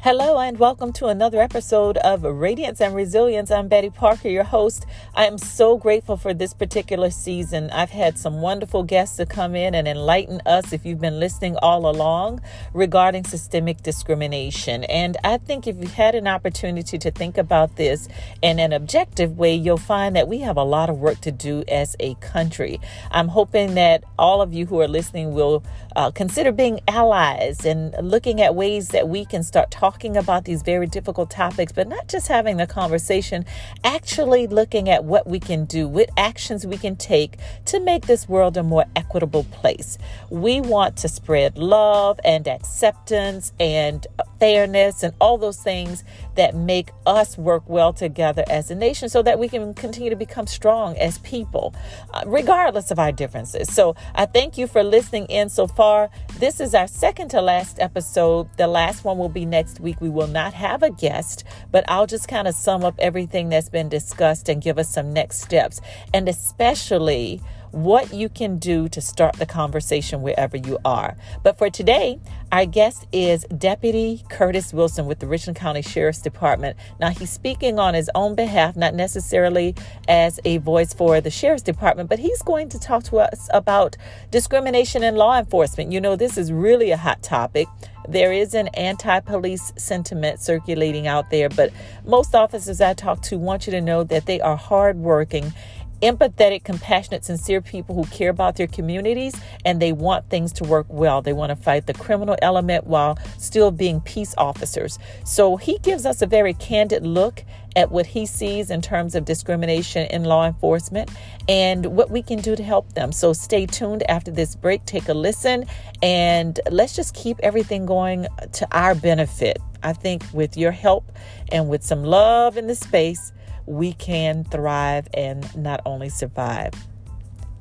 Hello, and welcome to another episode of Radiance and Resilience. I'm Betty Parker, your host. I am so grateful for this particular season. I've had some wonderful guests to come in and enlighten us, if you've been listening all along, regarding systemic discrimination. And I think if you've had an opportunity to think about this in an objective way, you'll find that we have a lot of work to do as a country. I'm hoping that all of you who are listening will uh, consider being allies and looking at ways that we can start talking talking about these very difficult topics, but not just having the conversation, actually looking at what we can do, what actions we can take to make this world a more equitable place. We want to spread love and acceptance and fairness and all those things that make us work well together as a nation so that we can continue to become strong as people, uh, regardless of our differences. So I thank you for listening in so far. This is our second to last episode. The last one will be next week. We will not have a guest, but I'll just kind of sum up everything that's been discussed and give us some next steps. And especially, what you can do to start the conversation wherever you are. But for today, our guest is Deputy Curtis Wilson with the Richland County Sheriff's Department. Now, he's speaking on his own behalf, not necessarily as a voice for the Sheriff's Department, but he's going to talk to us about discrimination in law enforcement. You know, this is really a hot topic. There is an anti police sentiment circulating out there, but most officers I talk to want you to know that they are hardworking empathetic, compassionate, sincere people who care about their communities and they want things to work well. They want to fight the criminal element while still being peace officers. So he gives us a very candid look at what he sees in terms of discrimination in law enforcement and what we can do to help them. So stay tuned after this break, take a listen, and let's just keep everything going to our benefit. I think with your help and with some love in the space, we can thrive and not only survive.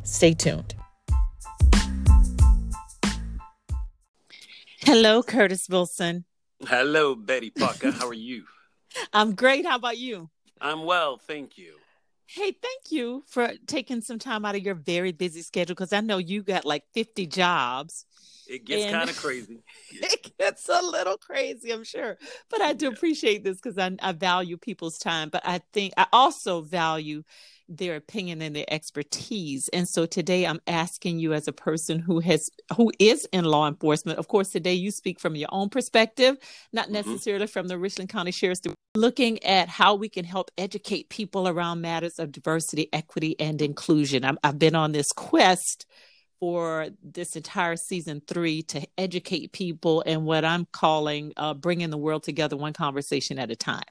Stay tuned. Hello, Curtis Wilson. Hello, Betty Parker. How are you? I'm great. How about you? I'm well, thank you. Hey, thank you for taking some time out of your very busy schedule because I know you got like 50 jobs. It gets kind of crazy. it gets a little crazy, I'm sure. But I do yeah. appreciate this because I, I value people's time. But I think I also value their opinion and their expertise. And so today I'm asking you as a person who has who is in law enforcement. Of course, today you speak from your own perspective, not mm-hmm. necessarily mm-hmm. from the Richland County Sheriff's looking at how we can help educate people around matters of diversity, equity, and inclusion. i have been on this quest for this entire season three to educate people and what I'm calling uh, bringing the world together one conversation at a time.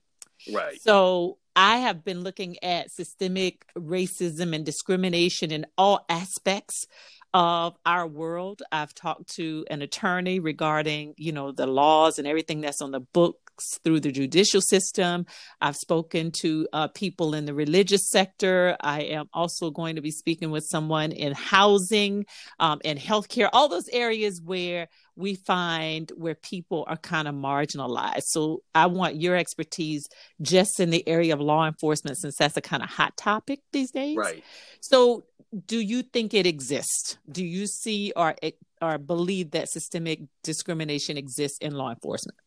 Right. So I have been looking at systemic racism and discrimination in all aspects of our world. I've talked to an attorney regarding, you know, the laws and everything that's on the book through the judicial system. I've spoken to uh, people in the religious sector. I am also going to be speaking with someone in housing um, and healthcare, all those areas where we find where people are kind of marginalized. So I want your expertise just in the area of law enforcement, since that's a kind of hot topic these days. Right. So do you think it exists? Do you see or or believe that systemic discrimination exists in law enforcement?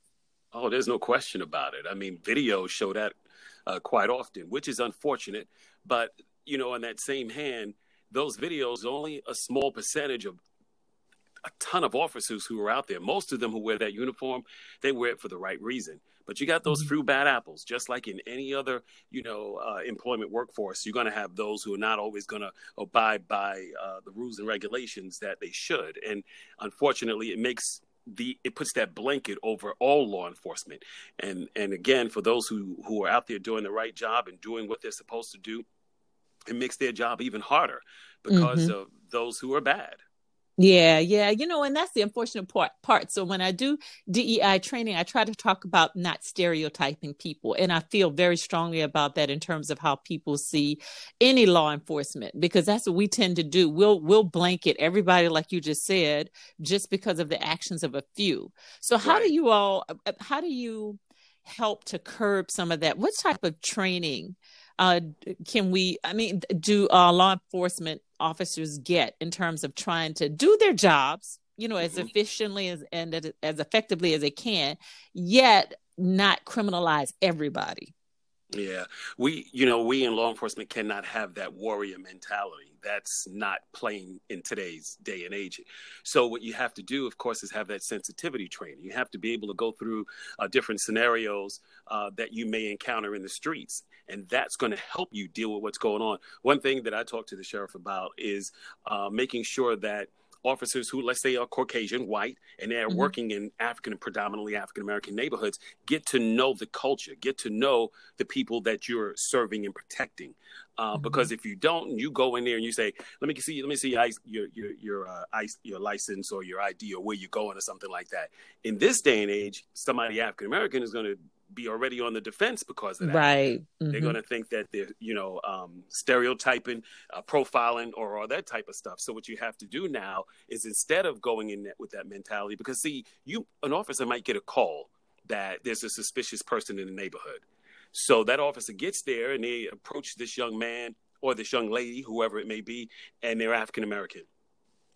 Oh, there's no question about it. I mean, videos show that uh, quite often, which is unfortunate. But you know, on that same hand, those videos only a small percentage of a ton of officers who are out there. Most of them who wear that uniform, they wear it for the right reason. But you got those mm-hmm. few bad apples, just like in any other, you know, uh, employment workforce. You're going to have those who are not always going to abide by uh, the rules and regulations that they should. And unfortunately, it makes the it puts that blanket over all law enforcement and and again for those who who are out there doing the right job and doing what they're supposed to do it makes their job even harder because mm-hmm. of those who are bad yeah, yeah, you know, and that's the unfortunate part. Part. So when I do DEI training, I try to talk about not stereotyping people, and I feel very strongly about that in terms of how people see any law enforcement, because that's what we tend to do. We'll we'll blanket everybody, like you just said, just because of the actions of a few. So how right. do you all? Uh, how do you help to curb some of that? What type of training? uh, can we i mean do uh, law enforcement officers get in terms of trying to do their jobs you know as mm-hmm. efficiently as and as effectively as they can yet not criminalize everybody. Yeah, we, you know, we in law enforcement cannot have that warrior mentality. That's not playing in today's day and age. So, what you have to do, of course, is have that sensitivity training. You have to be able to go through uh, different scenarios uh, that you may encounter in the streets, and that's going to help you deal with what's going on. One thing that I talk to the sheriff about is uh, making sure that officers who, let's say, are Caucasian, white, and they're mm-hmm. working in African predominantly African American neighborhoods, get to know the culture, get to know the people that you're serving and protecting. Uh, mm-hmm. Because if you don't, and you go in there and you say, "Let me see, let me see your your your uh, your license or your ID or where you're going or something like that." In this day and age, somebody African American is going to be already on the defense because of that. Right. Mm-hmm. They're going to think that they're, you know, um, stereotyping, uh, profiling, or all that type of stuff. So what you have to do now is instead of going in with that mentality, because see, you an officer might get a call that there's a suspicious person in the neighborhood. So that officer gets there and they approach this young man or this young lady, whoever it may be, and they're African American.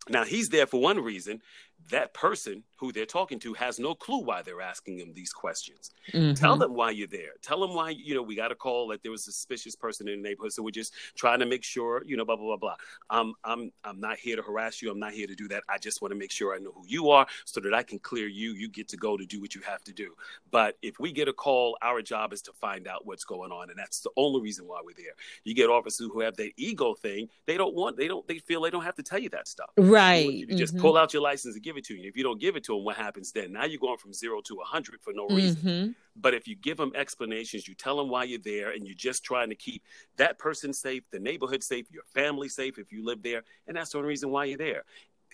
Now he's there for one reason, that person who they're talking to has no clue why they're asking them these questions. Mm-hmm. Tell them why you're there. Tell them why, you know, we got a call that there was a suspicious person in the neighborhood. So we're just trying to make sure, you know, blah, blah, blah, blah. I'm, I'm, I'm not here to harass you. I'm not here to do that. I just want to make sure I know who you are so that I can clear you. You get to go to do what you have to do. But if we get a call, our job is to find out what's going on. And that's the only reason why we're there. You get officers who have that ego thing. They don't want, they don't, they feel they don't have to tell you that stuff. Right. You, you mm-hmm. just pull out your license and give it to you. If you don't give it to them, what happens then? Now you're going from zero to 100 for no reason. Mm-hmm. But if you give them explanations, you tell them why you're there, and you're just trying to keep that person safe, the neighborhood safe, your family safe if you live there, and that's the only reason why you're there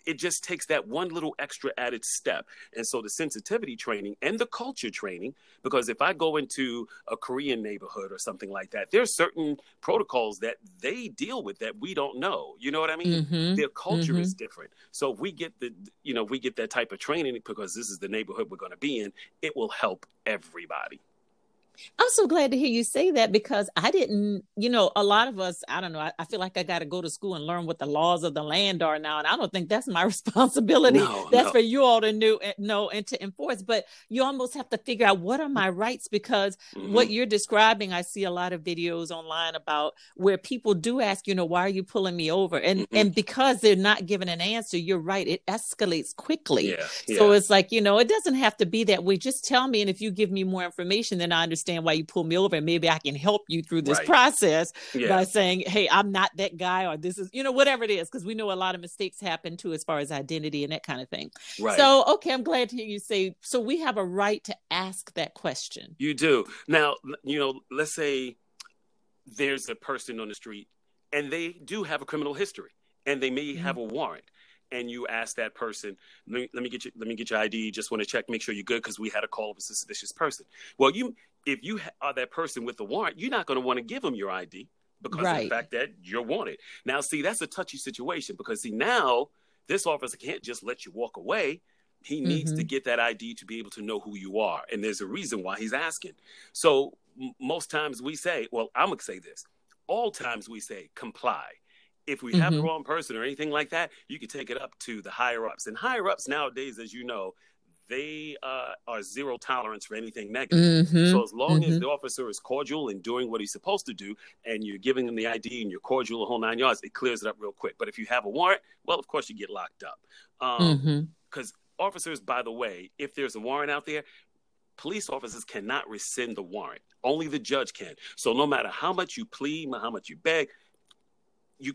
it just takes that one little extra added step. And so the sensitivity training and the culture training, because if I go into a Korean neighborhood or something like that, there's certain protocols that they deal with that we don't know. You know what I mean? Mm-hmm. Their culture mm-hmm. is different. So if we get the, you know, we get that type of training because this is the neighborhood we're going to be in, it will help everybody. I'm so glad to hear you say that because I didn't, you know, a lot of us, I don't know, I, I feel like I got to go to school and learn what the laws of the land are now. And I don't think that's my responsibility. No, that's no. for you all to know, eh, know and to enforce. But you almost have to figure out what are my rights because mm-hmm. what you're describing, I see a lot of videos online about where people do ask, you know, why are you pulling me over? And mm-hmm. and because they're not given an answer, you're right, it escalates quickly. Yeah, yeah. So it's like, you know, it doesn't have to be that way. Just tell me. And if you give me more information, then I understand understand why you pull me over and maybe I can help you through this right. process yeah. by saying, hey, I'm not that guy or this is, you know, whatever it is, because we know a lot of mistakes happen too as far as identity and that kind of thing. Right. So, okay, I'm glad to hear you say, so we have a right to ask that question. You do. Now, you know, let's say there's a person on the street and they do have a criminal history and they may mm-hmm. have a warrant and you ask that person, let me, let me get you, let me get your ID. Just want to check, make sure you're good because we had a call of a suspicious person. Well, you, if you are that person with the warrant, you're not going to want to give them your ID because right. of the fact that you're wanted. Now, see, that's a touchy situation because see now this officer can't just let you walk away. He needs mm-hmm. to get that ID to be able to know who you are, and there's a reason why he's asking. So m- most times we say, well, I'm gonna say this. All times we say comply if we have mm-hmm. the wrong person or anything like that, you can take it up to the higher ups. And higher ups nowadays, as you know, they uh, are zero tolerance for anything negative. Mm-hmm. So as long mm-hmm. as the officer is cordial and doing what he's supposed to do, and you're giving them the ID and you're cordial the whole nine yards, it clears it up real quick. But if you have a warrant, well, of course you get locked up. Because um, mm-hmm. officers, by the way, if there's a warrant out there, police officers cannot rescind the warrant. Only the judge can. So no matter how much you plead, how much you beg, you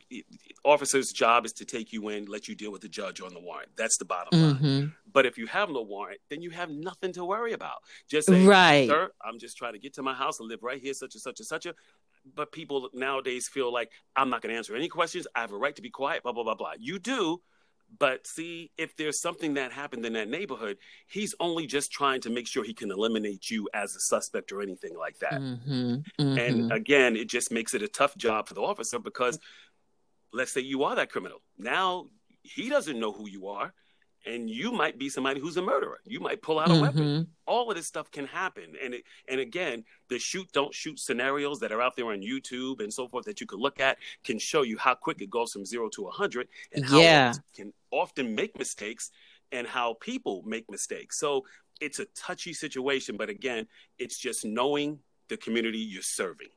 officer's job is to take you in, let you deal with the judge on the warrant. That's the bottom mm-hmm. line. But if you have no warrant, then you have nothing to worry about. Just say, right. sir, I'm just trying to get to my house and live right here, such and such and such a. But people nowadays feel like I'm not going to answer any questions. I have a right to be quiet. Blah blah blah blah. You do, but see, if there's something that happened in that neighborhood, he's only just trying to make sure he can eliminate you as a suspect or anything like that. Mm-hmm, mm-hmm. And again, it just makes it a tough job for the officer because let's say you are that criminal. Now he doesn't know who you are, and you might be somebody who's a murderer. You might pull out a mm-hmm. weapon. All of this stuff can happen. And it, and again, the shoot don't shoot scenarios that are out there on YouTube and so forth that you can look at can show you how quick it goes from zero to a hundred and how yeah. can often make mistakes and how people make mistakes. So it's a touchy situation, but again, it's just knowing the community you're serving.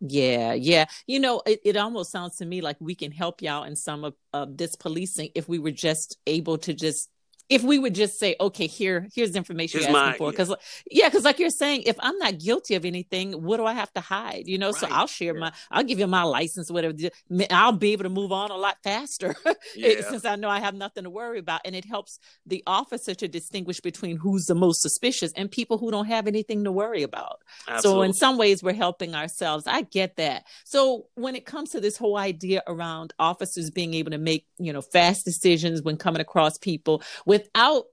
Yeah, yeah. You know, it, it almost sounds to me like we can help y'all in some of, of this policing if we were just able to just if we would just say, okay, here, here's the information here's you're asking my, for. Because yeah, because yeah, like you're saying, if I'm not guilty of anything, what do I have to hide? You know, right. so I'll share yeah. my, I'll give you my license, whatever. I'll be able to move on a lot faster eh, yeah. since I know I have nothing to worry about, and it helps the officer to distinguish between who's the most suspicious and people who don't have anything to worry about. Absolutely. So in some ways, we're helping ourselves. I get that. So when it comes to this whole idea around officers being able to make, you know, fast decisions when coming across people without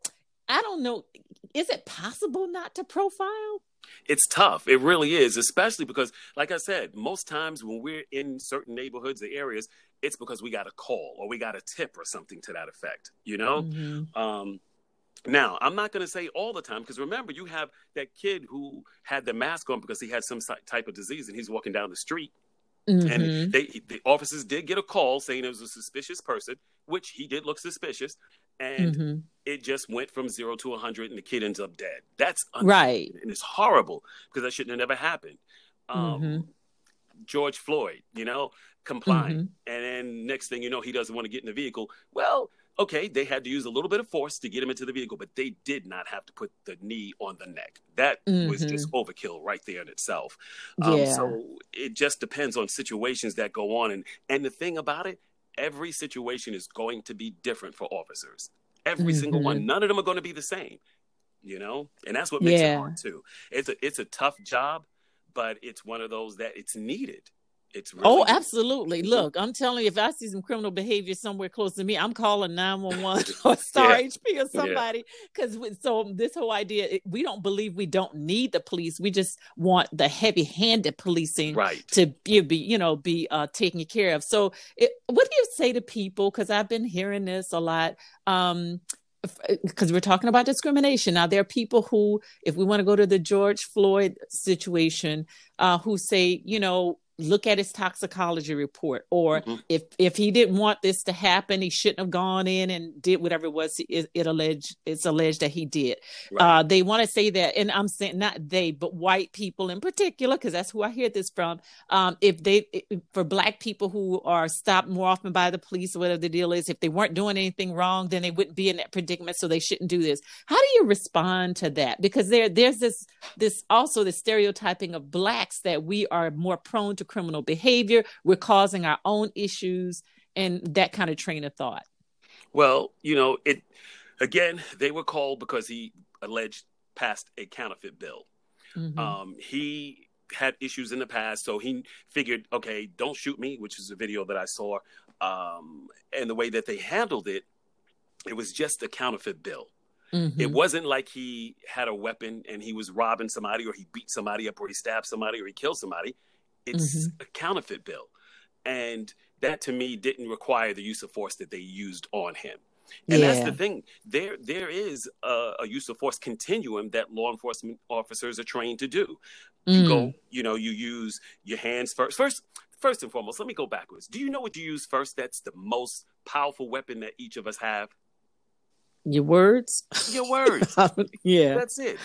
I don't know, is it possible not to profile? It's tough. It really is, especially because, like I said, most times when we're in certain neighborhoods or areas, it's because we got a call or we got a tip or something to that effect, you know? Mm-hmm. Um, now, I'm not going to say all the time because remember, you have that kid who had the mask on because he had some type of disease and he's walking down the street. Mm-hmm. And they, the officers did get a call saying it was a suspicious person, which he did look suspicious and mm-hmm. it just went from zero to 100 and the kid ends up dead that's right and it's horrible because that shouldn't have never happened um, mm-hmm. george floyd you know complying mm-hmm. and then next thing you know he doesn't want to get in the vehicle well okay they had to use a little bit of force to get him into the vehicle but they did not have to put the knee on the neck that was just mm-hmm. overkill right there in itself um, yeah. so it just depends on situations that go on and and the thing about it every situation is going to be different for officers. Every mm-hmm. single one. Mm-hmm. None of them are going to be the same. You know? And that's what makes yeah. it hard too. It's a it's a tough job, but it's one of those that it's needed. It's really oh, absolutely. Look, I'm telling you, if I see some criminal behavior somewhere close to me, I'm calling 911 or Star yeah. HP or somebody. Because yeah. so this whole idea, it, we don't believe we don't need the police. We just want the heavy-handed policing right. to be, be you know, be uh, taken care of. So, it, what do you say to people? Because I've been hearing this a lot. Um, because we're talking about discrimination now there are people who if we want to go to the george floyd situation uh, who say you know look at his toxicology report or mm-hmm. if if he didn't want this to happen he shouldn't have gone in and did whatever it was it, it alleged it's alleged that he did right. uh, they want to say that and i'm saying not they but white people in particular because that's who i hear this from um, if they if, for black people who are stopped more often by the police or whatever the deal is if they weren't doing anything wrong then they wouldn't be in that predicament so they shouldn't do this how do you respond to that because there there's this this also the stereotyping of blacks that we are more prone to criminal behavior. We're causing our own issues and that kind of train of thought. Well, you know, it again, they were called because he alleged passed a counterfeit bill. Mm-hmm. Um, he had issues in the past, so he figured, okay, don't shoot me, which is a video that I saw. Um, and the way that they handled it, it was just a counterfeit bill. Mm-hmm. It wasn't like he had a weapon and he was robbing somebody or he beat somebody up or he stabbed somebody or he killed somebody. It's mm-hmm. a counterfeit bill. And that to me didn't require the use of force that they used on him. And yeah. that's the thing. There, there is a, a, use of force continuum that law enforcement officers are trained to do. You mm. go, you know, you use your hands first. First, first and foremost, let me go backwards. Do you know what you use first? That's the most powerful weapon that each of us have. Your words. Your words. yeah. That's it.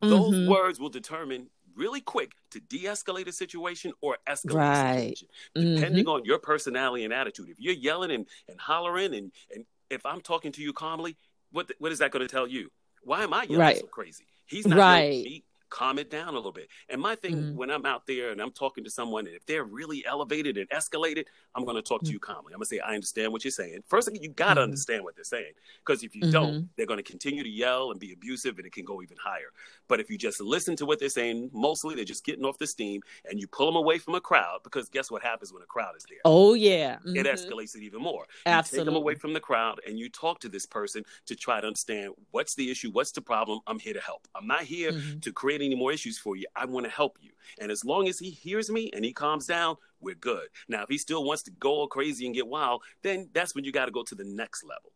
Those mm-hmm. words will determine really quick to de-escalate a situation or escalate right. a situation, depending mm-hmm. on your personality and attitude. If you're yelling and, and hollering, and, and if I'm talking to you calmly, what what is that going to tell you? Why am I yelling right. so crazy? He's not right calm it down a little bit. And my thing mm-hmm. when I'm out there and I'm talking to someone, and if they're really elevated and escalated, I'm going to talk mm-hmm. to you calmly. I'm going to say, I understand what you're saying. First thing, you got to mm-hmm. understand what they're saying. Because if you mm-hmm. don't, they're going to continue to yell and be abusive and it can go even higher. But if you just listen to what they're saying, mostly they're just getting off the steam and you pull them away from a crowd because guess what happens when a crowd is there? Oh, yeah. It mm-hmm. escalates it even more. Absolutely. You take them away from the crowd and you talk to this person to try to understand what's the issue, what's the problem. I'm here to help. I'm not here mm-hmm. to create any more issues for you. I want to help you. And as long as he hears me and he calms down, we're good. Now, if he still wants to go all crazy and get wild, then that's when you got to go to the next level.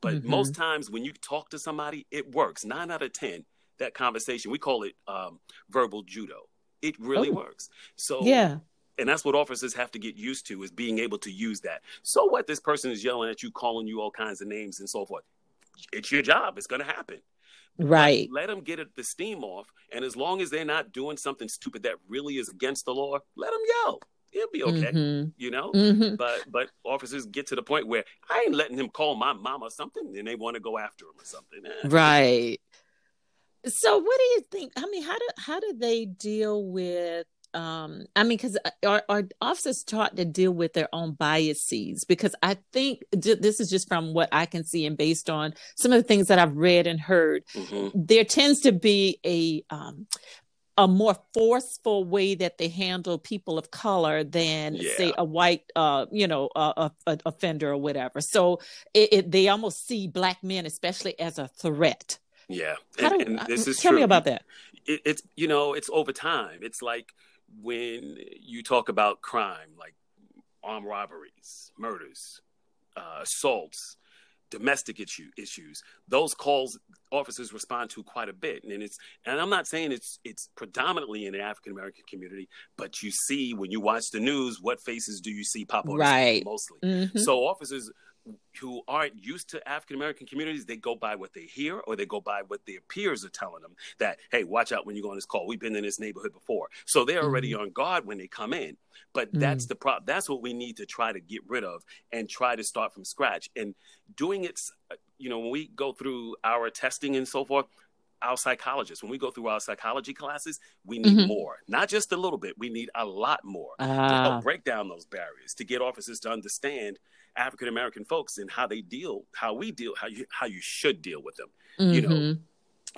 But mm-hmm. most times when you talk to somebody, it works. Nine out of 10, that conversation, we call it um, verbal judo. It really oh. works. So, yeah. And that's what officers have to get used to is being able to use that. So what this person is yelling at you, calling you all kinds of names and so forth. It's your job. It's going to happen. Right. Let, them get the steam off, and as long as they're not doing something stupid that really is against the law, let them yell. It'll be okay, Mm-hmm. you know. Mm-hmm. But but officers get to the point where I ain't letting him call my mama or something, and they want to go after him or something. Eh. Right. So what do you think? I mean, how do how do they deal with um I mean cuz our, are officers taught to deal with their own biases because I think this is just from what I can see and based on some of the things that I've read and heard Mhm. there tends to be a um a more forceful way that they handle people of color than say a white uh you know uh, a, a offender or whatever so it, it they almost see black men especially as a threat Yeah, and, do and this is tell true. me about that It, it's you know it's over time. It's like when you talk about crime, like armed robberies, murders, uh, assaults, domestic issue issues. Those calls officers respond to quite a bit, and it's and I'm not saying it's it's predominantly in the African American community, but you see when you watch the news, what faces do you see pop up? Right. mostly? Mhm. So officers who aren't used to African American communities, they go by what they hear or they go by what their peers are telling them that, hey, watch out when you go on this call. We've been in this neighborhood before. So they're already on guard when they come in. But that's the problem. That's what we need to try to get rid of and try to start from scratch. And doing it, uh, you know, when we go through our testing and so forth, our psychologists, when we go through our psychology classes, we need Mhm. more, not just a little bit. We need a lot more to Ah, help break down those barriers to get officers to understand African American folks and how they deal, how we deal, how you how you should deal with them. you know, mhm.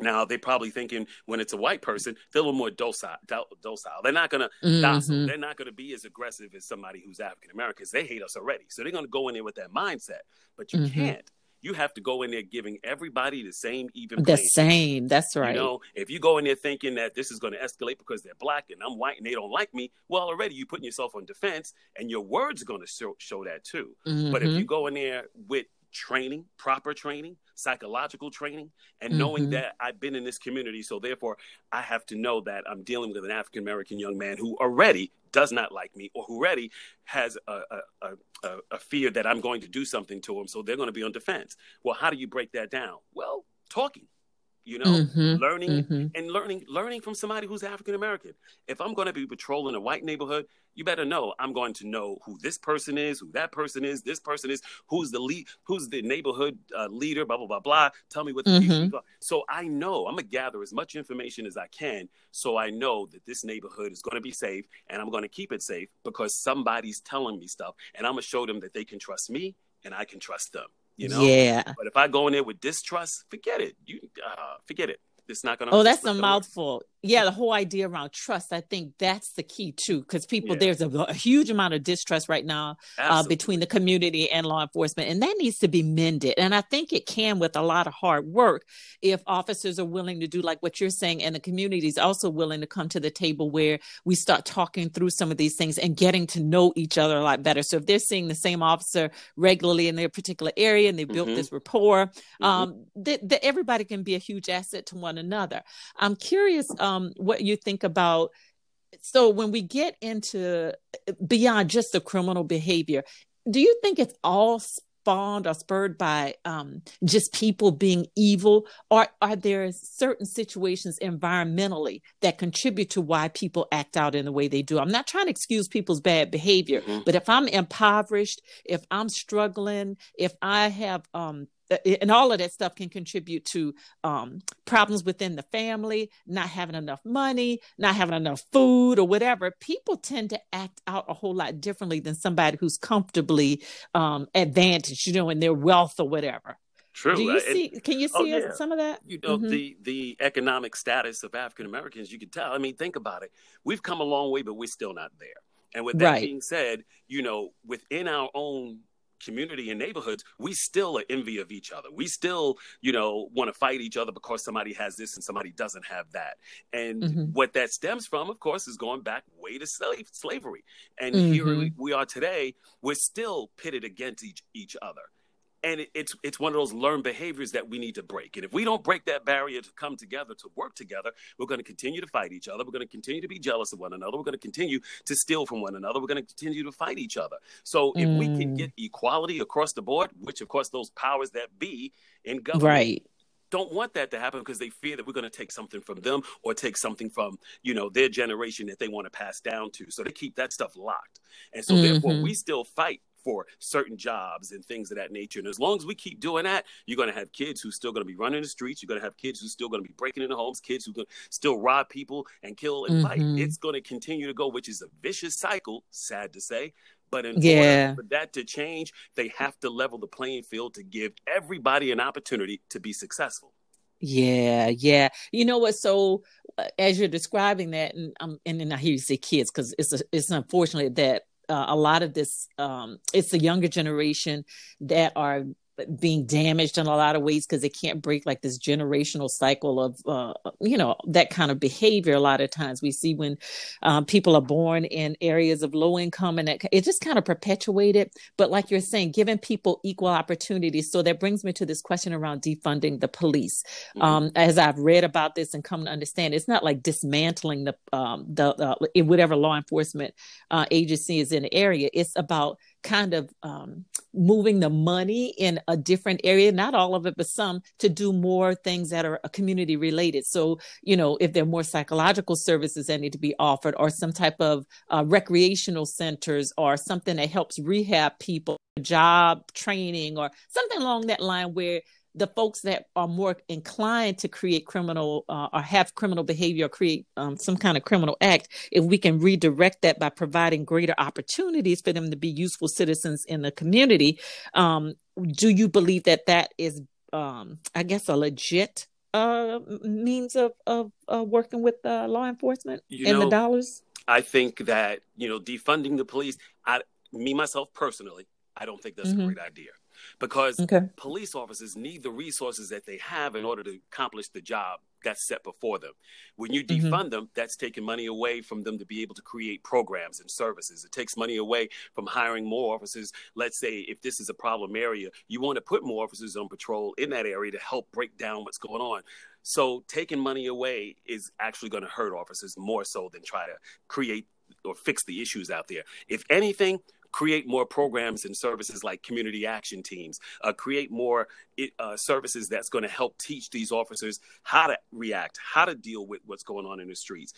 Now they probably thinking when it's a white person, they're a little more docile. docile. They're not gonna docile. Mhm. They're not gonna be as aggressive as somebody who's African American. Because they hate us already, so they're gonna go in there with that mindset. But you Mhm. can't. You have to go in there giving everybody the same even. the same that's right You know, if you go in there thinking that this is going to escalate because they're black and I'm white and they don't like me, well, already you're putting yourself on defense, and your words are going to show, show that too. But if you go in there with training, proper training, psychological training, and knowing Mhm. that I've been in this community, so therefore I have to know that I'm dealing with an African American young man who already does not like me or who already has a, a, a, a, fear that I'm going to do something to them. so they're going to be on defense. Well, how do you break that down? Well, talking, you know, Mhm. learning Mhm. and learning learning from somebody who's African American. If I'm going to be patrolling a white neighborhood, you better know I'm going to know who this person is, who that person is, this person is, who's the lead, who's the neighborhood uh, leader, blah blah blah blah. Tell me what the Mhm. are. So I know I'm gonna gather as much information as I can, so I know that this neighborhood is going to be safe, and I'm going to keep it safe because somebody's telling me stuff, and I'm gonna show them that they can trust me, and I can trust them. You know. yeah But if I go in there with distrust, forget it. You uh, forget it. It's not gonna. Oh, that's a mouthful. work. Yeah, the whole idea around trust. I think that's the key too, because people Yeah. there's a, a huge amount of distrust right now uh, between the community and law enforcement, and that needs to be mended. And I think it can with a lot of hard work if officers are willing to do like what you're saying, and the community is also willing to come to the table where we start talking through some of these things and getting to know each other a lot better. So if they're seeing the same officer regularly in their particular area and they built Mhm. this rapport, Mhm. um, that, that everybody can be a huge asset to one another. I'm curious um, what you think about. So when we get into beyond just the criminal behavior, do you think it's all spawned or spurred by um, just people being evil, or are there certain situations environmentally that contribute to why people act out in the way they do? I'm not trying to excuse people's bad behavior, Mhm. but if I'm impoverished, if I'm struggling, if I have um and all of that stuff can contribute to um, problems within the family, not having enough money, not having enough food, or whatever. People tend to act out a whole lot differently than somebody who's comfortably um, advantaged, you know, in their wealth or whatever. True. Do Uh, you and, see? Can you oh, see yeah. some of that? you know Mhm. the the economic status of African Americans. You can tell. I mean, think about it. We've come a long way, but we're still not there. And with that Right. being said, you know, within our own community and neighborhoods, we still are envy of each other. We still, you know, want to fight each other because somebody has this and somebody doesn't have that. And Mhm. what that stems from, of course, is going back way to slave slavery. And Mm-hmm. here we, we are today. We're still pitted against each each other and it, it's it's one of those learned behaviors that we need to break. And if we don't break that barrier to come together to work together, we're going to continue to fight each other. We're going to continue to be jealous of one another. We're going to continue to steal from one another. We're going to continue to fight each other. So if we can Mm. get equality across the board, which of course those powers that be in government Right. don't want that to happen because they fear that we're going to take something from them or take something from you know their generation that they want to pass down to so they keep that stuff locked and so mm-hmm. therefore we still fight for certain jobs and things of that nature. And as long as we keep doing that, you're going to have kids who's still going to be running the streets. You're going to have kids who's still going to be breaking into homes, kids who to still rob people and kill and mm-hmm. fight. It's going to continue to go, which is a vicious cycle, sad to say. But in yeah. order for that to change, they have to level the playing field to give everybody an opportunity to be successful. Yeah, yeah. You know what? So uh, as you're describing that, and um, and then I hear you say kids because it's a, it's unfortunate that uh, a lot of this um, it's the younger generation that are being damaged in a lot of ways because they can't break like this generational cycle of uh, you know that kind of behavior a lot of times. We see when um, people are born in areas of low income and it, it just kind of perpetuated. But like you're saying giving people equal opportunities. So that brings me to this question around defunding the police. Mm-hmm. um, as i've read about this and come to understand it's not like dismantling the um, the uh, whatever law enforcement uh, agency is in the area. It's about kind of um, moving the money in a different area, not all of it, but some, to do more things that are uh, community related. So, you know, if there are more psychological services that need to be offered, or some type of uh, recreational centers, or something that helps rehab people, job training, or something along that line where the folks that are more inclined to create criminal uh, or have criminal behavior or create um, some kind of criminal act, if we can redirect that by providing greater opportunities for them to be useful citizens in the community, um, do you believe that that is, um, I guess, a legit uh, means of of uh, working with uh, law enforcement you and know, the dollars? I think that you know defunding the police. I, me myself personally, I don't think that's mm-hmm. a great idea because okay. police officers need the resources that they have in order to accomplish the job that's set before them. When you mm-hmm. defund mm-hmm. them, that's taking money away from them to be able to create programs and services. It takes money away from hiring more officers. Let's say if this is a problem area, you want to put more officers on patrol in that area to help break down what's going on. So taking money away is actually going to hurt officers more so than try to create or fix the issues out there. If anything, create more programs and services like community action teams, uh, create more uh, services that's going to help teach these officers how to react, how to deal with what's going on in the streets.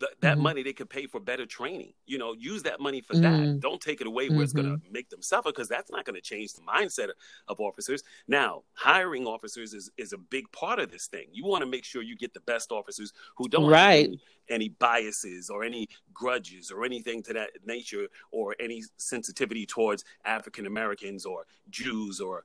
Th- that mm-hmm. money they could pay for better training. You know, use that money for mm-hmm. that. Don't take it away where mm-hmm. it's going to make them suffer because that's not going to change the mindset of, of officers. Now, hiring officers is, is a big part of this thing. You want to make sure you get the best officers who don't right. Any, any biases or any grudges or anything to that nature or any sensitivity towards African Americans or Jews or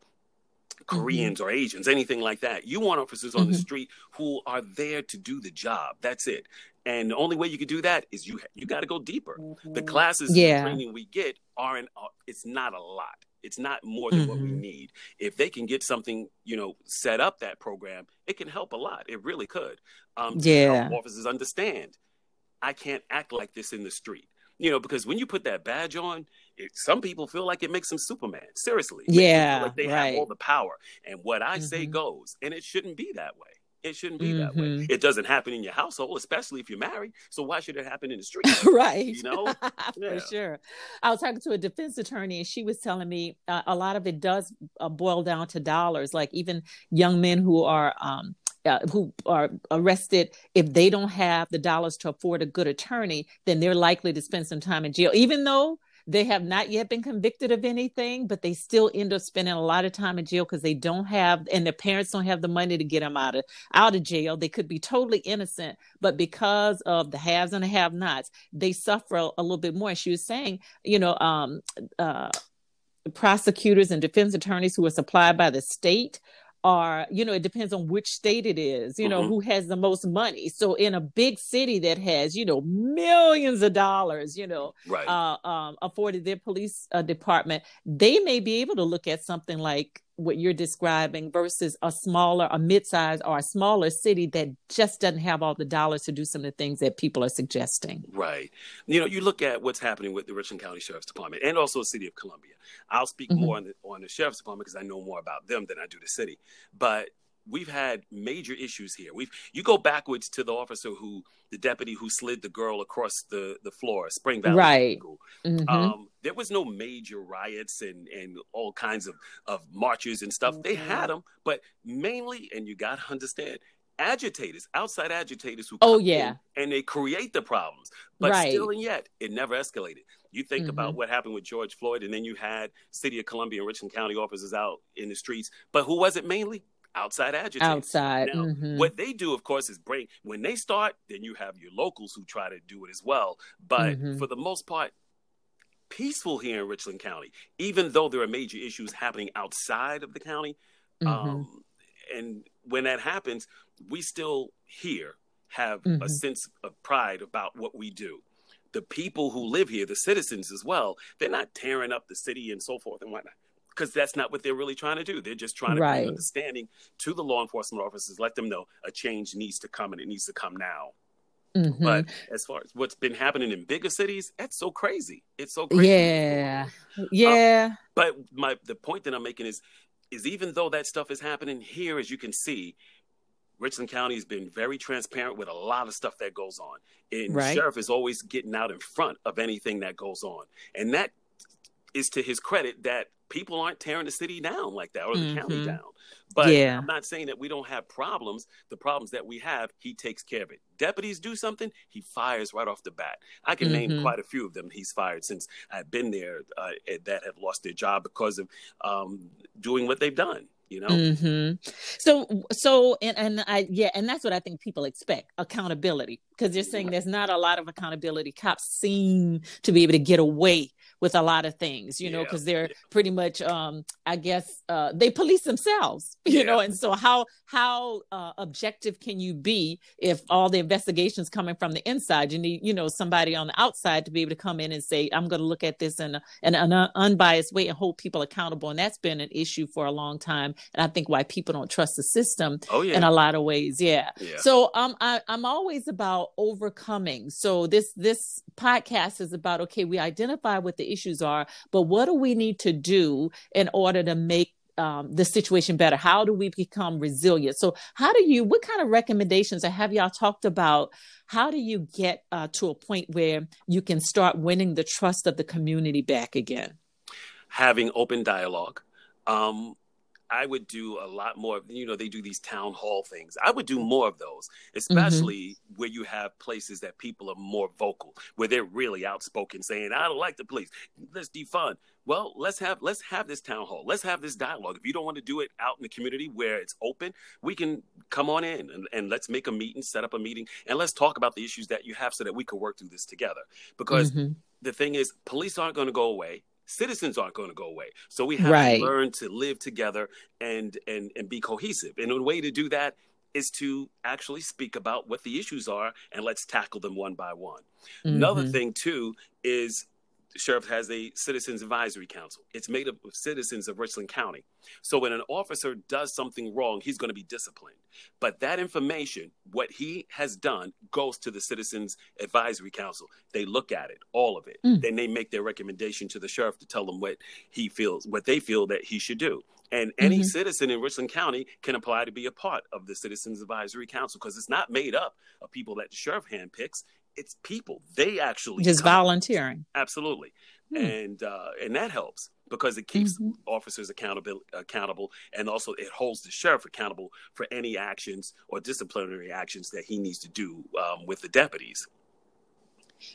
Koreans mm-hmm. or Asians, anything like that. You want officers on mm-hmm. the street who are there to do the job. That's it. And the only way you can do that is you you got to go deeper. Mm-hmm. The classes yeah. training we get aren't. Uh, it's not a lot. It's not more than what we mm-hmm. need. If they can get something, you know, set up that program, it can help a lot. It really could. Um, yeah. officers understand. I can't act like this in the street. You know, because when you put that badge on, it, some people feel like it makes them Superman. Seriously, yeah, like they right. have all the power, and what I mm-hmm. say goes, and it shouldn't be that way. It shouldn't be mm-hmm. that way. Mm-hmm. It doesn't happen in your household, especially if you're married. So why should it happen in the street? right. You know, yeah. for sure. I was talking to a defense attorney, and she was telling me uh, a lot of it does uh, boil down to dollars. Like even young men who are um, uh, who are arrested, if they don't have the dollars to afford a good attorney, then they're likely to spend some time in jail, even though they have not yet been convicted of anything, but they still end up spending a lot of time in jail because they don't have, and their parents don't have the money to get them out of out of jail. They could be totally innocent, but because of the haves and the have-nots, they suffer a, a little bit more. She was saying, you know, um, uh, prosecutors and defense attorneys who are supplied by the state are you know it depends on which state it is you know mm-hmm. who has the most money so in a big city that has you know millions of dollars you know right. uh, um, afforded their police uh, department they may be able to look at something like what you're describing versus a smaller, a mid-sized or a smaller city that just doesn't have all the dollars to do some of the things that people are suggesting. Right. You know, you look at what's happening with the Richland County Sheriff's Department and also the City of Columbia. I'll speak mm-hmm. more on the, on the Sheriff's Department because I know more about them than I do the city. But we've had major issues here. We've you go backwards to the officer who the deputy who slid the girl across the the floor, Spring Valley right. Mm-hmm. Um, there was no major riots and and all kinds of of marches and stuff. Mm-hmm. They had them, but mainly, and you got to understand, agitators, outside agitators who oh yeah, and they create the problems. But right. still and yet, it never escalated. You think mm-hmm. about what happened with George Floyd, and then you had City of Columbia and Richland County officers out in the streets. But who was it mainly? Outside agitators. Outside. Now, mm-hmm. what they do, of course, is bring when they start. Then you have your locals who try to do it as well. But mm-hmm. for the most part, peaceful here in Richland County, even though there are major issues happening outside of the county. Mm-hmm. Um, and when that happens, we still here have mm-hmm. a sense of pride about what we do. The people who live here, the citizens as well, they're not tearing up the city and so forth and whatnot. Because that's not what they're really trying to do. They're just trying to right. bring understanding to the law enforcement officers, let them know a change needs to come and it needs to come now. Mm-hmm. But as far as what's been happening in bigger cities, that's so crazy. It's so crazy. Yeah, yeah. but my the point that I'm making is is even though that stuff is happening here, as you can see, Richland County has been very transparent with a lot of stuff that goes on. And right. sheriff is always getting out in front of anything that goes on. And that is to his credit that people aren't tearing the city down like that or the mm-hmm. county down. But yeah. I'm not saying that we don't have problems. The problems that we have, he takes care of it. Deputies do something, he fires right off the bat. I can mm-hmm. name quite a few of them he's fired since I've been there uh, that have lost their job because of um, doing what they've done you know mm-hmm. so so and, and i yeah and that's what i think people expect accountability because you're saying there's not a lot of accountability cops seem to be able to get away with a lot of things, you know, because they're yeah. pretty much, um, I guess, uh, they police themselves, you yeah. know, and so how how uh, objective can you be if all the investigations coming from the inside? You need, you know, somebody on the outside to be able to come in and say, I'm going to look at this in, a, in an unbiased way and hold people accountable, and that's been an issue for a long time, and I think why people don't trust the system. Oh, yeah. in a lot of ways, yeah. yeah. So um, I, I'm always about overcoming. So this this podcast is about okay, we identify with the issues are, but what do we need to do in order to make um, the situation better? How do we become resilient? So, how do you, what kind of recommendations, or have y'all talked about how do you get uh, to a point where you can start winning the trust of the community back again? Having open dialogue. Um, I would do a lot more. You know, they do these town hall things. I would do more of those, mm-hmm. especially mm-hmm. where you have places that people are more vocal, where they're really outspoken, saying, "I don't like the police. Let's defund." Well, let's have let's have this town hall. Let's have this dialogue. If you don't want to do it out in the community where it's open, we can come on in and, and let's make a meeting, set up a meeting, and let's talk about the issues that you have so that we can work through this together. Because mm-hmm. the thing is, police aren't going to go away citizens aren't going to go away. So we have right. to learn to live together and and and be cohesive. And a way to do that is to actually speak about what the issues are and let's tackle them one by one. Mm-hmm. Another thing too is the sheriff has a citizens advisory council. It's made up of citizens of Richland County. So when an officer does something wrong, he's going to be disciplined. But that information, what he has done, goes to the citizens advisory council. They look at it, all of it. Mm. Then they make their recommendation to the sheriff to tell them what he feels, what they feel that he should do. And any mm-hmm. citizen in Richland County can apply to be a part of the Citizens Advisory Council because it's not made up of people that the sheriff handpicks it's people. They actually just come. volunteering. Absolutely, hmm. and uh, and that helps because it keeps mm-hmm. officers accountable accountable, and also it holds the sheriff accountable for any actions or disciplinary actions that he needs to do um, with the deputies.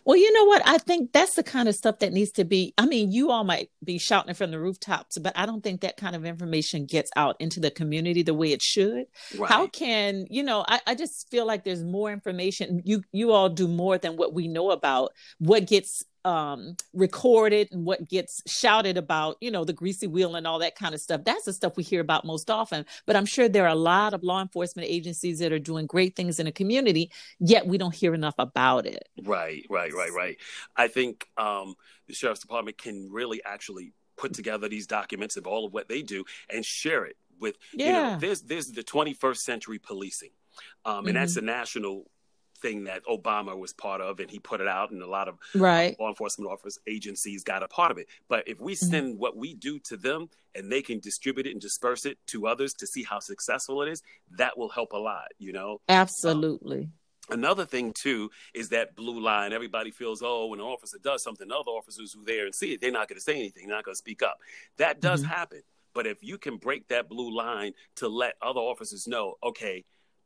Well, you know what? I think that's the kind of stuff that needs to be. I mean, you all might be shouting from the rooftops, but I don't think that kind of information gets out into the community the way it should. Right. How can you know? I, I just feel like there's more information. You you all do more than what we know about what gets um, recorded and what gets shouted about, you know, the greasy wheel and all that kind of stuff. That's the stuff we hear about most often. But I'm sure there are a lot of law enforcement agencies that are doing great things in a community, yet we don't hear enough about it. Right, right, right, right. I think um, the sheriff's department can really actually put together these documents of all of what they do and share it with, yeah. you know, there's, there's the 21st century policing. Um, and mm-hmm. that's a national thing that Obama was part of, and he put it out, and a lot of right. law enforcement officers agencies got a part of it. But if we send mm-hmm. what we do to them, and they can distribute it and disperse it to others to see how successful it is, that will help a lot. You know, absolutely. Um, Another thing too is that blue line. Everybody feels, oh, when an officer does something, other officers who are there and see it, they're not going to say anything, they're not going to speak up. That does mm-hmm. happen. But if you can break that blue line to let other officers know, okay,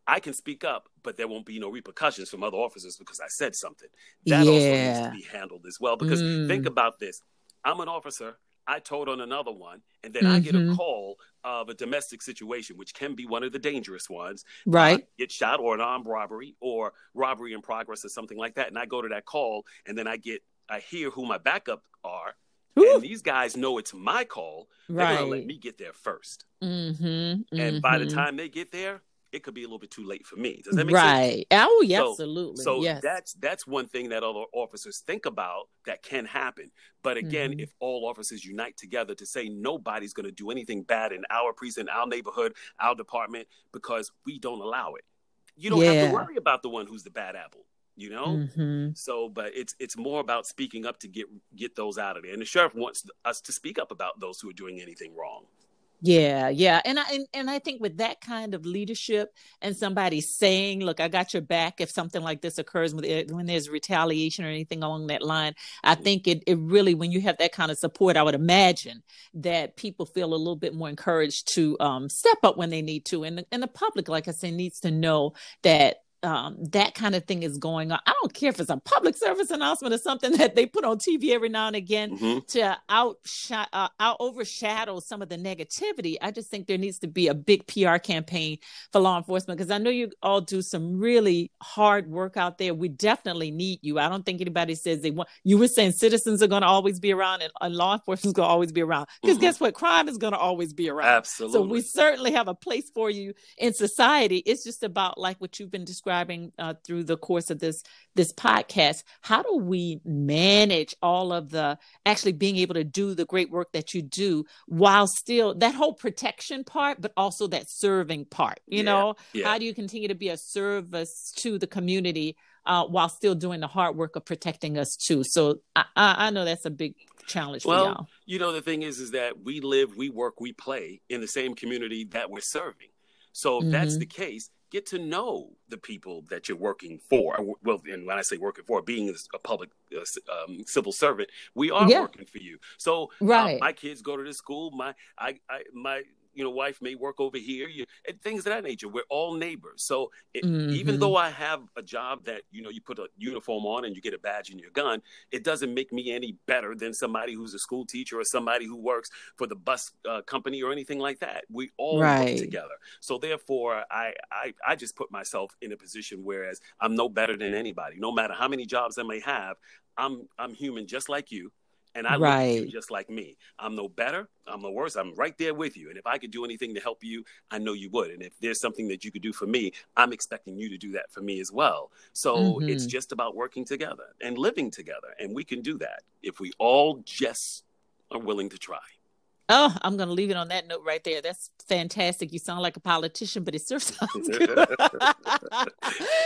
I can speak up, but there won't be no repercussions from other officers because I said something. That yeah. also needs to be handled as well. Because mm. think about this I'm an officer. I told on another one, and then mm-hmm. I get a mm-hmm. call of a domestic situation, which can be one of the dangerous ones. Right. get shot or an armed robbery or robbery in progress or something like that. And I go to that call, and then I get, I hear who my backup are. Ooh. And these guys know it's my call. They're right. going to let me get there 1st mm-hmm. mm-hmm. And by the mm-hmm. time they get there, it could be a little bit too late for me. Does that make right. sense? Right. Oh, yeah, so, absolutely. So yes. that's that's one thing that other officers think about that can happen. But again, mm-hmm. if all officers unite together to say nobody's going to do anything bad in our precinct, our neighborhood, our department, because we don't allow it, you don't yeah. have to worry about the one who's the bad apple. You know, mm-hmm. so but it's it's more about speaking up to get get those out of there, and the sheriff wants us to speak up about those who are doing anything wrong. Yeah, yeah. And I and, and I think with that kind of leadership and somebody saying, look, I got your back if something like this occurs when there's retaliation or anything along that line, I mm-hmm. think it, it really when you have that kind of support, I would imagine that people feel a little bit more encouraged to um, step up when they need to. And, and the public, like I say, needs to know that um, that kind of thing is going on. I don't care if it's a public service announcement or something that they put on TV every now and again mm-hmm. to outshine, uh, out overshadow some of the negativity. I just think there needs to be a big PR campaign for law enforcement because I know you all do some really hard work out there. We definitely need you. I don't think anybody says they want. You were saying citizens are going to always be around and, and law enforcement is going to always be around because mm-hmm. guess what? Crime is going to always be around. Absolutely. So we certainly have a place for you in society. It's just about like what you've been describing describing uh, through the course of this this podcast how do we manage all of the actually being able to do the great work that you do while still that whole protection part but also that serving part you yeah, know yeah. how do you continue to be a service to the community uh, while still doing the hard work of protecting us too so i, I know that's a big challenge well, y'all. you know the thing is is that we live we work we play in the same community that we're serving so if mm-hmm. that's the case get to know the people that you're working for. Well, and when I say working for, being a public uh, um, civil servant, we are yeah. working for you. So, uh, right. Uh, my kids go to this school. My, I, I, my you know wife may work over here you, and things of that nature. We're all neighbors. So it, mm-hmm. even though i have a job that you know you put a uniform on and you get a badge and your gun it doesn't make me any better than somebody who's a school teacher or somebody who works for the bus uh, company or anything like that. We all right. work together. So therefore I, I i just put myself in a position whereas i'm no better than anybody. No matter how many jobs i may have i'm i'm human just like you and I right. look at you just like me. I'm no better. I'm no worse. I'm right there with you. And if I could do anything to help you, I know you would. And if there's something that you could do for me, I'm expecting you to do that for me as well. So mm-hmm. it's just about working together and living together. And we can do that if we all just are willing to try. Oh, I'm going to leave it on that note right there. That's fantastic. You sound like a politician, but it still sounds good.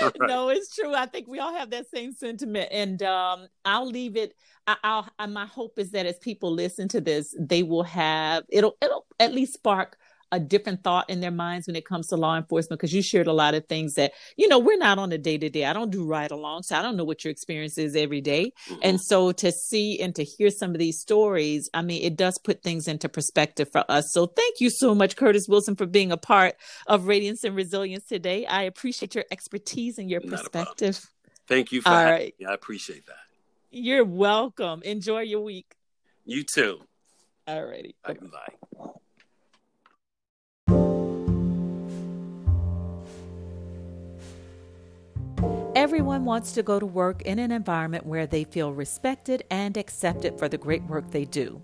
right. No, it's true. I think we all have that same sentiment. And um, I'll leave it. I, will my hope is that as people listen to this, they will have it'll it'll at least spark a different thought in their minds when it comes to law enforcement because you shared a lot of things that you know we're not on the day to day i don't do ride along so i don't know what your experience is every day. Mm-hmm. and so to see and to hear some of these stories i mean it does put things into perspective for us. So thank you so much curtis wilson for being a part of radiance and resilience today. I appreciate your expertise and your not perspective. Thank you for All right. Me. i appreciate that. You're welcome. Enjoy your week. You too. All righty. Bye Everyone wants to go to work in an environment where they feel respected and accepted for the great work they do.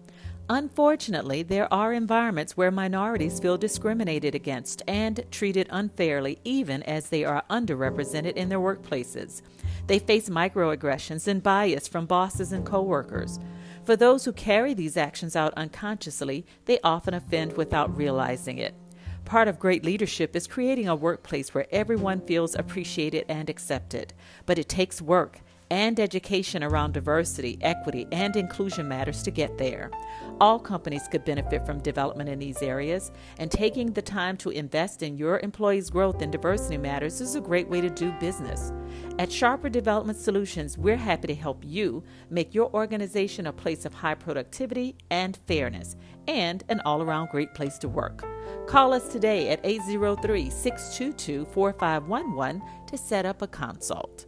Unfortunately, there are environments where minorities feel discriminated against and treated unfairly, even as they are underrepresented in their workplaces. They face microaggressions and bias from bosses and coworkers. For those who carry these actions out unconsciously, they often offend without realizing it. Part of great leadership is creating a workplace where everyone feels appreciated and accepted. But it takes work and education around diversity, equity, and inclusion matters to get there. All companies could benefit from development in these areas, and taking the time to invest in your employees' growth in diversity matters is a great way to do business. At Sharper Development Solutions, we're happy to help you make your organization a place of high productivity and fairness, and an all around great place to work. Call us today at 803 622 4511 to set up a consult.